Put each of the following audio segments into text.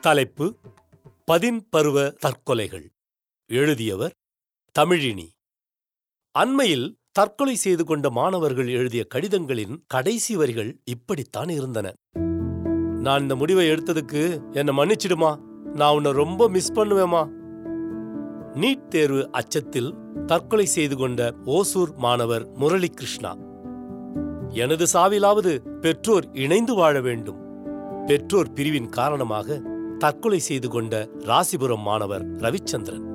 தலைப்பு பதின் பருவ தற்கொலைகள். எழுதியவர் தமிழினி. அண்மையில் தற்கொலை செய்து கொண்ட மாணவர்கள் எழுதிய கடிதங்களின் கடைசி வரிகள் இப்படித்தான் இருந்தன. நான் இந்த முடிவை எடுத்ததுக்கு என்னை மன்னிச்சிடுமா? நான் உன்னை ரொம்ப மிஸ் பண்ணுவேமா நீட் தேர்வு அச்சத்தில் தற்கொலை செய்து கொண்ட ஓசூர் மாணவர் முரளி கிருஷ்ணா எனது சாவிலாவது பெற்றோர் இணைந்து வாழ வேண்டும். பெற்றோர் பிரிவின் காரணமாக தற்கொலை செய்து கொண்ட ராசிபுரம் மாணவர் ரவிச்சந்திரன்.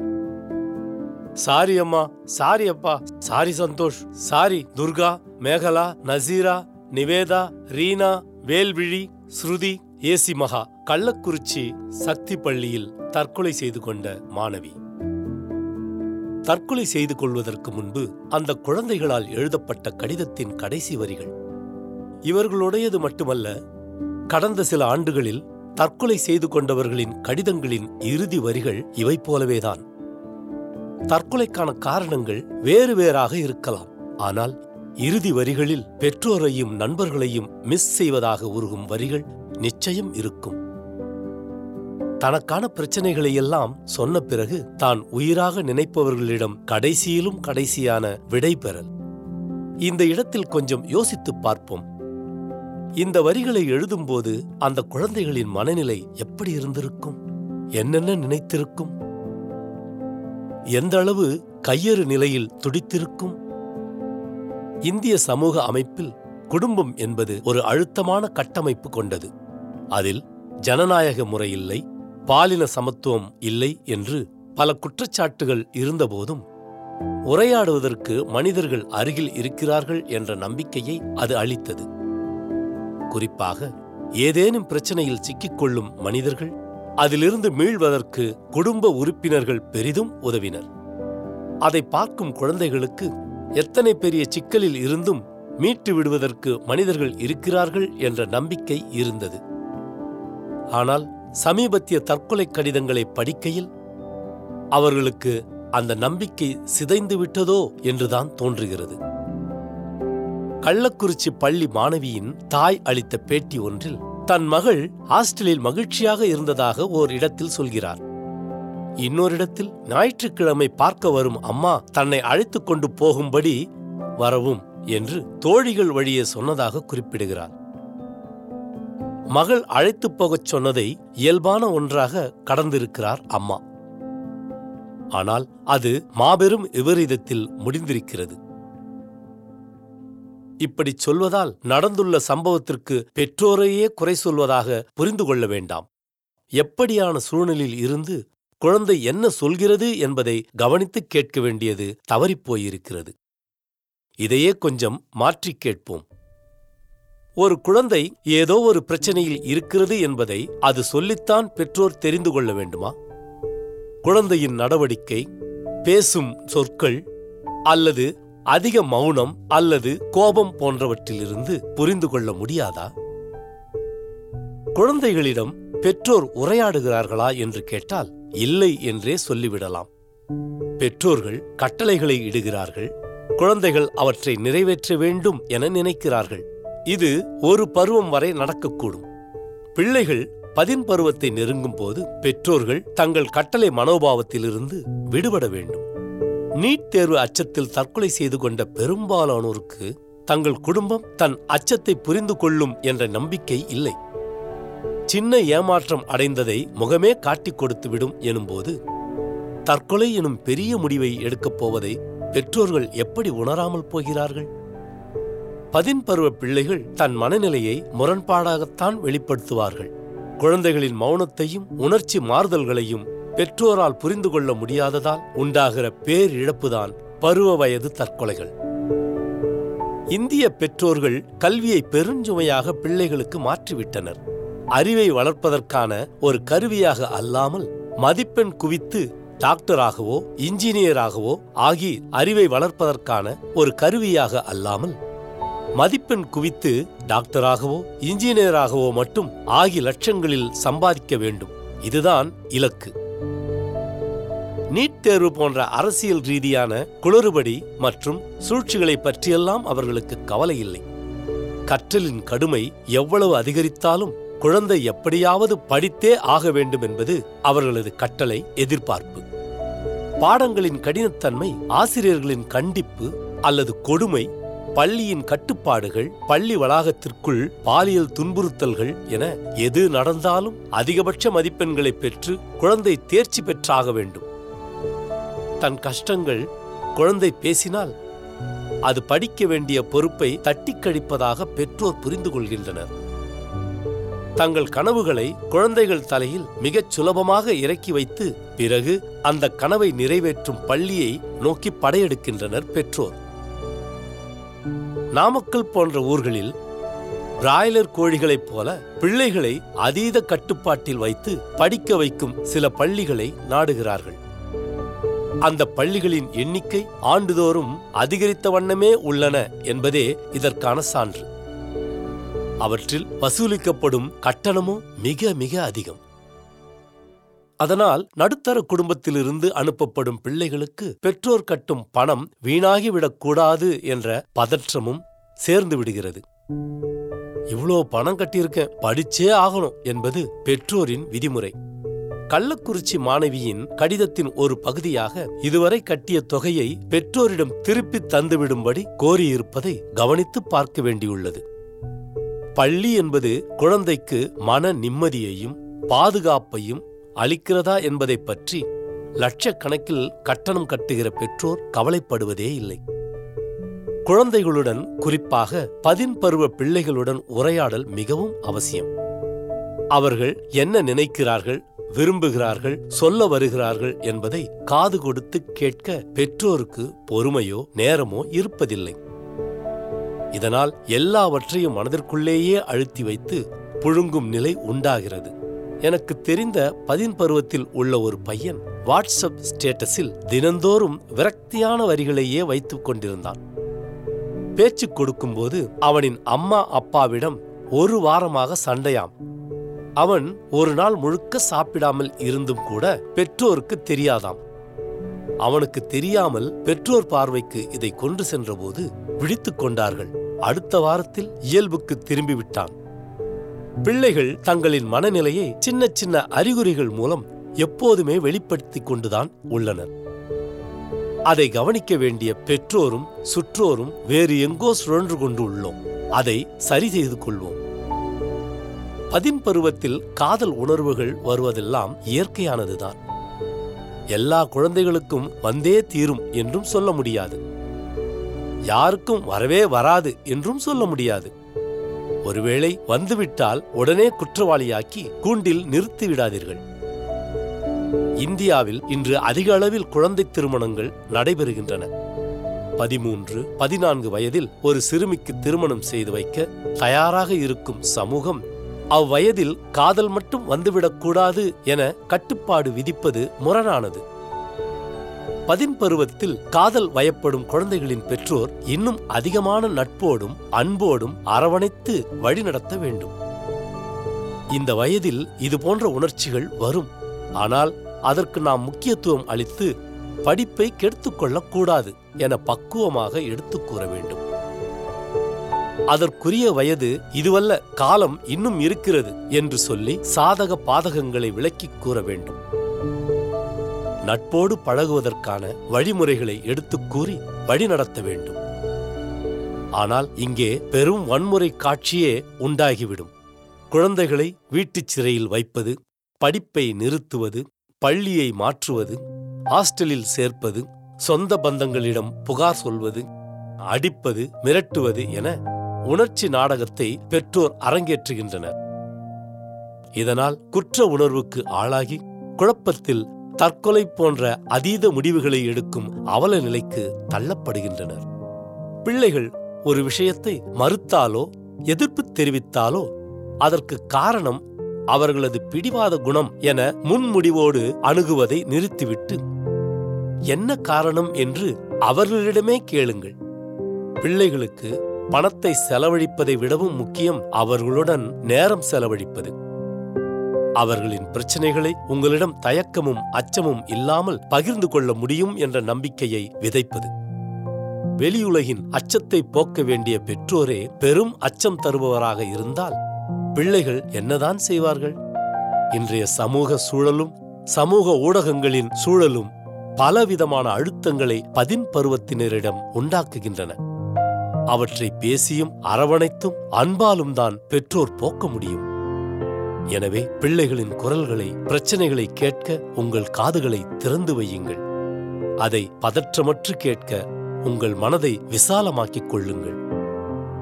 சாரி அம்மா சாரி அப்பா சாரி சந்தோஷ் சாரி துர்கா மேகலா நசீரா நிவேதா ரீனா வேல்விழி ஸ்ருதி ஏசி மகா கள்ளக்குறிச்சி சக்தி பள்ளியில் தற்கொலை செய்து கொண்ட மாணவி. தற்கொலை செய்து கொள்வதற்கு முன்பு அந்த குழந்தைகளால் எழுதப்பட்ட கடிதத்தின் கடைசி வரிகள். இவர்களுடையது மட்டுமல்ல கடந்த சில ஆண்டுகளில் தற்கொலை செய்து கொண்டவர்களின் கடிதங்களின் இறுதி வரிகள் இவை போலவேதான். தற்கொலைக்கான காரணங்கள் வேறு வேறாக இருக்கலாம். ஆனால் இறுதி வரிகளில் பெற்றோரையும் நண்பர்களையும் மிஸ் செய்வதாக உருகும் வரிகள் நிச்சயம் இருக்கும். தனக்கான பிரச்சனைகளை எல்லாம் சொன்ன பிறகு தான் உயிராக நினைப்பவர்களிடம் கடைசியிலும் கடைசியான விடை பெறல். இந்த இடத்தில் கொஞ்சம் யோசித்துப் பார்ப்போம். இந்த வரிகளை எழுதும்போது அந்த குழந்தைகளின் மனநிலை எப்படி இருந்திருக்கும்? என்னென்ன நினைத்திருக்கும்? எந்த அளவு கையறு நிலையில் துடித்திருக்கும்? இந்திய சமூக அமைப்பில் குடும்பம் என்பது ஒரு அழுத்தமான கட்டமைப்பு கொண்டது. அதில் ஜனநாயக முறையில்லை பாலின சமத்துவம் இல்லை என்று பல குற்றச்சாட்டுகள் இருந்தபோதும் உரையாடுவதற்கு மனிதர்கள் அருகில் இருக்கிறார்கள் என்ற நம்பிக்கையை அது அளித்தது. குறிப்பாக ஏதேனும் பிரச்சனையில் சிக்கிக்கொள்ளும் மனிதர்கள் அதிலிருந்து மீள்வதற்கு குடும்ப உறுப்பினர்கள் பெரிதும் உதவினர். அதை பார்க்கும் குழந்தைகளுக்கு எத்தனை பெரிய சிக்கலில் இருந்தும் மீட்டு விடுவதற்கு மனிதர்கள் இருக்கிறார்கள் என்ற நம்பிக்கை இருந்தது. ஆனால் சமீபத்திய தற்கொலை கடிதங்களை படிக்கையில் அவர்களுக்கு அந்த நம்பிக்கை சிதைந்து விட்டதோ என்றுதான் தோன்றுகிறது. கள்ளக்குறிச்சி பள்ளி மாணவியின் தாய் அளித்த பேட்டி ஒன்றில் தன் மகள் ஹாஸ்டலில் மகிழ்ச்சியாக இருந்ததாக ஓர் இடத்தில் சொல்கிறார். இன்னொரு இடத்தில் ஞாயிற்றுக்கிழமை பார்க்க வரும் அம்மா தன்னை அழைத்துக் கொண்டு போகும்படி வரவும் என்று தோழிகள் வழியே சொன்னதாக குறிப்பிடுகிறார். மகள் அழைத்துப் போகச் சொன்னதை இயல்பான ஒன்றாக கடந்திருக்கிறார் அம்மா. ஆனால் அது மாபெரும் விபரீதத்தில் முடிந்திருக்கிறது. இப்படிச் சொல்வதால் நடந்துள்ள சம்பவத்திற்கு பெற்றோரையே குறை சொல்வதாக புரிந்து கொள்ள வேண்டாம். எப்படியான சூழ்நிலையில் இருந்து குழந்தை என்ன சொல்கிறது என்பதை கவனித்துக் கேட்க வேண்டியது தவறிப்போயிருக்கிறது இதையே கொஞ்சம் மாற்றிக் கேட்போம். ஒரு குழந்தை ஏதோ ஒரு பிரச்சனையில் இருக்கிறது என்பதை அது சொல்லித்தான் பெற்றோர் தெரிந்து கொள்ள வேண்டுமா? குழந்தையின் நடவடிக்கை பேசும் சொற்கள் அல்லது அதிக மௌனம் அல்லது கோபம் போன்றவற்றிலிருந்து புரிந்து கொள்ள முடியாதா? குழந்தைகளிடம் பெற்றோர் உரையாடுகிறார்களா என்று கேட்டால் இல்லை என்றே சொல்லிவிடலாம். பெற்றோர்கள் கட்டளைகளை இடுகிறார்கள் குழந்தைகள் அவற்றை நிறைவேற்ற வேண்டும் என நினைக்கிறார்கள். இது ஒரு பருவம் வரை நடக்கக்கூடும். பிள்ளைகள் பதின் பருவத்தை நெருங்கும் போது பெற்றோர்கள் தங்கள் கட்டளை மனோபாவத்திலிருந்து விடுபட வேண்டும். நீட் தேர்வு அச்சத்தில் தற்கொலை செய்து கொண்ட பெரும்பாலானோருக்கு தங்கள் குடும்பம் தன் அச்சத்தை புரிந்து கொள்ளும் என்ற நம்பிக்கை இல்லை. சின்ன ஏமாற்றம் அடைந்ததை முகமே காட்டிக் கொடுத்துவிடும் எனும்போது தற்கொலை எனும் பெரிய முடிவை எடுக்கப் போவதை பெற்றோர்கள் எப்படி உணராமல் போகிறார்கள்? பதின்பருவ பிள்ளைகள் தன் மனநிலையை முரண்பாடாகத்தான் வெளிப்படுத்துவார்கள். குழந்தைகளின் மௌனத்தையும் உணர்ச்சி மாறுதல்களையும் பெற்றோரால் புரிந்து கொள்ள முடியாததால் உண்டாகிற பேரிழப்புதான் பருவ வயது தற்கொலைகள். இந்திய பெற்றோர்கள் கல்வியை பெருஞ்சுமையாக பிள்ளைகளுக்கு மாற்றிவிட்டனர். அறிவை வளர்ப்பதற்கான ஒரு கருவியாக அல்லாமல் மதிப்பெண் குவித்து டாக்டராகவோ இன்ஜினியராகவோ ஆகி அறிவை வளர்ப்பதற்கான ஒரு கருவியாக அல்லாமல் மதிப்பெண் குவித்து டாக்டராகவோ இன்ஜினியராகவோ மட்டும் ஆகி லட்சங்களில் சம்பாதிக்க வேண்டும். இதுதான் இலக்கு. நீட் தேர்வு போன்ற அரசியல் ரீதியான குளறுபடி மற்றும் சூழ்ச்சிகளை பற்றியெல்லாம் அவர்களுக்கு கவலை இல்லை கற்றலின் கடுமை எவ்வளவு அதிகரித்தாலும் குழந்தை எப்படியாவது படித்தே ஆக வேண்டும் என்பது அவர்களது கட்டளை எதிர்பார்ப்பு. பாடங்களின் கடினத்தன்மை ஆசிரியர்களின் கண்டிப்பு அல்லது கொடுமை பள்ளியின் கட்டுப்பாடுகள் பள்ளி வளாகத்திற்குள் பாலியல் துன்புறுத்தல்கள் என எது நடந்தாலும் அதிகபட்ச மதிப்பெண்களை பெற்று குழந்தை தேர்ச்சி பெற்றாக வேண்டும். தன் கஷ்டங்கள் குழந்தை பேசினால் அது படிக்க வேண்டிய பொறுப்பை தட்டி கழிப்பதாக பெற்றோர் புரிந்து கொள்கின்றனர். தங்கள் கனவுகளை குழந்தைகள் தலையில் மிகச் சுலபமாக இறக்கி வைத்து பிறகு அந்த கனவை நிறைவேற்றும் பள்ளியை நோக்கி படையெடுக்கின்றனர் பெற்றோர். நாமக்கல் போன்ற ஊர்களில் பிராய்லர் கோழிகளைப் போல பிள்ளைகளை அதீத கட்டுப்பாட்டில் வைத்து படிக்க வைக்கும் சில பள்ளிகளை நாடுகிறார்கள். அந்த பள்ளிகளின் எண்ணிக்கை ஆண்டுதோறும் அதிகரித்த வண்ணமே உள்ளன என்பதே இதற்கான சான்று. அவற்றில் வசூலிக்கப்படும் கட்டணமும் மிக மிக அதிகம். அதனால் நடுத்தர குடும்பத்திலிருந்து அனுப்பப்படும் பிள்ளைகளுக்கு பெற்றோர் கட்டும் பணம் வீணாகிவிடக்கூடாது என்ற பதற்றமும் சேர்ந்து விடுகிறது. இவ்வளோ பணம் கட்டியிருக்கேன் படிச்சே ஆகணும் என்பது பெற்றோரின் விதிமுறை. கள்ளக்குறிச்சி மாணவியின் கடிதத்தின் ஒரு பகுதியாக இதுவரை கட்டிய தொகையை பெற்றோரிடம் திருப்பி தந்துவிடும்படி கோரியிருப்பதை கவனித்து பார்க்க வேண்டியுள்ளது. பள்ளி என்பது குழந்தைக்கு மன நிம்மதியையும் பாதுகாப்பையும் அளிக்கிறதா என்பதை பற்றி லட்சக்கணக்கில் கட்டணம் கட்டுகிற பெற்றோர் கவலைப்படுவதே இல்லை. குழந்தைகளுடன் குறிப்பாக பதின் பருவ பிள்ளைகளுடன் உரையாடல் மிகவும் அவசியம். அவர்கள் என்ன நினைக்கிறார்கள் விரும்புகிறார்கள் சொல்ல வருகிறார்கள் என்பதை காது கொடுத்து கேட்க பெற்றோருக்கு பொறுமையோ நேரமோ இருப்பதில்லை. இதனால் எல்லாவற்றையும் மனதிற்குள்ளேயே அழுத்தி வைத்து புழுங்கும் நிலை உண்டாகிறது. எனக்கு தெரிந்த பதின் பருவத்தில் உள்ள ஒரு பையன் வாட்ஸ்அப் ஸ்டேட்டஸில் தினந்தோறும் விரக்தியான வரிகளையே வைத்துக் கொண்டிருந்தான். பேச்சு கொடுக்கும்போது அவனின் அம்மா அப்பாவிடம் ஒரு வாரமாக சண்டையாம். அவன் ஒரு நாள் முழுக்க சாப்பிடாமல் இருந்தும் கூட பெற்றோருக்கு தெரியாதாம். அவனுக்கு தெரியாமல் பெற்றோர் பார்வைக்கு இதை கொண்டு சென்றபோது விழித்துக் கொண்டார்கள். அடுத்த வாரத்தில் இயல்புக்கு திரும்பிவிட்டான். பிள்ளைகள் தங்களின் மனநிலையை சின்ன சின்ன அறிகுறிகள் மூலம் எப்போதுமே வெளிப்படுத்திக் கொண்டுதான் உள்ளனர். அதை கவனிக்க வேண்டிய பெற்றோரும் சுற்றோரும் வேறு எங்கோ சுழன்று கொண்டு உள்ளோம். அதை சரி செய்து கொள்வோம். பதின் பருவத்தில் காதல் உணர்வுகள் வருவதெல்லாம் இயற்கையானதுதான். எல்லா குழந்தைகளுக்கும் வந்தே தீரும் என்றும் சொல்ல முடியாது. யாருக்கும் வரவே வராது என்றும் சொல்ல முடியாது. ஒருவேளை வந்துவிட்டால் உடனே குற்றவாளியாக்கி கூண்டில் நிறுத்தி விடாதீர்கள். இந்தியாவில் இன்று அதிக அளவில் குழந்தை திருமணங்கள் நடைபெறுகின்றன. பதிமூன்று பதினான்கு வயதில் ஒரு சிறுமிக்கு திருமணம் செய்து வைக்க தயாராக இருக்கும் சமூகம் அவ்வயதில் காதல் மட்டும் வந்துவிடக்கூடாது என கட்டுப்பாடு விதிப்பது முரணானது. பதின்பருவத்தில் காதல் வயப்படும் குழந்தைகளின் பெற்றோர் இன்னும் அதிகமான நட்போடும் அன்போடும் அரவணைத்து வழிநடத்த வேண்டும். இந்த வயதில் இது போன்ற உணர்ச்சிகள் வரும். ஆனால் அதற்கு நாம் முக்கியத்துவம் அளித்து படிப்பை கெடுத்துக் கொள்ளக்கூடாது என பக்குவமாக எடுத்துக் கூற வேண்டும். அதற்குரிய வயது இதுவல்ல காலம் இன்னும் இருக்கிறது என்று சொல்லி சாதக பாதகங்களை விளக்கிக் கூற வேண்டும். நட்போடு பழகுவதற்கான வழிமுறைகளை எடுத்துக் கூறி வழிநடத்த வேண்டும். ஆனால் இங்கே பெரும் வன்முறை காட்சியே உண்டாகிவிடும். குழந்தைகளை வீட்டுச் சிறையில் வைப்பது படிப்பை நிறுத்துவது பள்ளியை மாற்றுவது ஹாஸ்டலில் சேர்ப்பது சொந்த பந்தங்களிடம் புகார் சொல்வது அடிப்பது மிரட்டுவது என உணர்ச்சி நாடகத்தை பெற்றோர் அரங்கேற்றுகின்றனர். இதனால் குற்ற உணர்வுக்கு ஆளாகி குழப்பத்தில் தற்கொலை போன்ற அதீத முடிவுகளை எடுக்கும் அவல நிலைக்கு தள்ளப்படுகின்றனர். பிள்ளைகள் ஒரு விஷயத்தை மறுத்தாலோ எதிர்ப்பு தெரிவித்தாலோ அதற்கு காரணம் அவர்களது பிடிவாத குணம் என முன்முடிவோடு அணுகுவதை நிறுத்திவிட்டு என்ன காரணம் என்று அவர்களிடமே கேளுங்கள். பிள்ளைகளுக்கு பணத்தை செலவழிப்பதை விடவும் முக்கியம் அவர்களுடன் நேரம் செலவழிப்பது. அவர்களின் பிரச்சனைகளை உங்களிடம் தயக்கமும் அச்சமும் இல்லாமல் பகிர்ந்து கொள்ள முடியும் என்ற நம்பிக்கையை விதைப்பது. வெளியுலகின் அச்சத்தை போக்க வேண்டிய பெற்றோரே பெரும் அச்சம் தருபவராக இருந்தால் பிள்ளைகள் என்னதான் செய்வார்கள்? இன்றைய சமூக சூழலும் சமூக ஊடகங்களின் சூழலும் பலவிதமான அழுத்தங்களை பதின் பருவத்தினரிடம் உண்டாக்குகின்றன. அவற்றை பேசியும் அரவணைத்தும் அன்பாலும் தான் பெற்றோர் போக்க முடியும். எனவே பிள்ளைகளின் குரல்களை பிரச்சனைகளை கேட்க உங்கள் காதுகளை திறந்து வையுங்கள். அதை பதற்றமற்று கேட்க உங்கள் மனதை விசாலமாக்கிக் கொள்ளுங்கள்.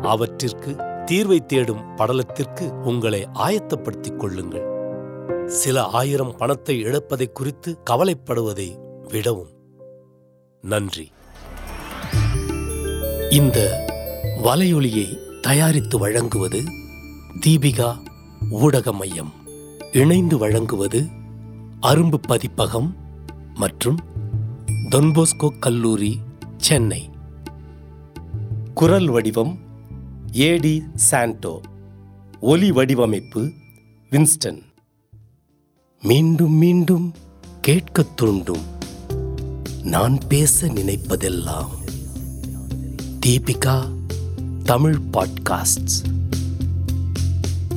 அவற்றிற்கு தீர்வை தேடும் படலத்திற்கு உங்களை ஆயத்தப்படுத்திக் கொள்ளுங்கள். சில ஆயிரம் பணத்தை இழப்பதை குறித்து கவலைப்படுவதை விடவும். நன்றி. இந்த வலையொலியை தயாரித்து வழங்குவது தீபிகா ஊடக மையம் இணைந்து வழங்குவது அரும்பு பதிப்பகம் மற்றும் தொன்போஸ்கோ கல்லூரி சென்னை. குரல் வடிவம் ஏடி சாண்டோ. ஒலி வடிவமைப்பு வின்ஸ்டன். மீண்டும் மீண்டும் கேட்கத் தூண்டும். நான் பேச நினைப்பதெல்லாம் தீபிகா தமிழ் பாட்காஸ்ட்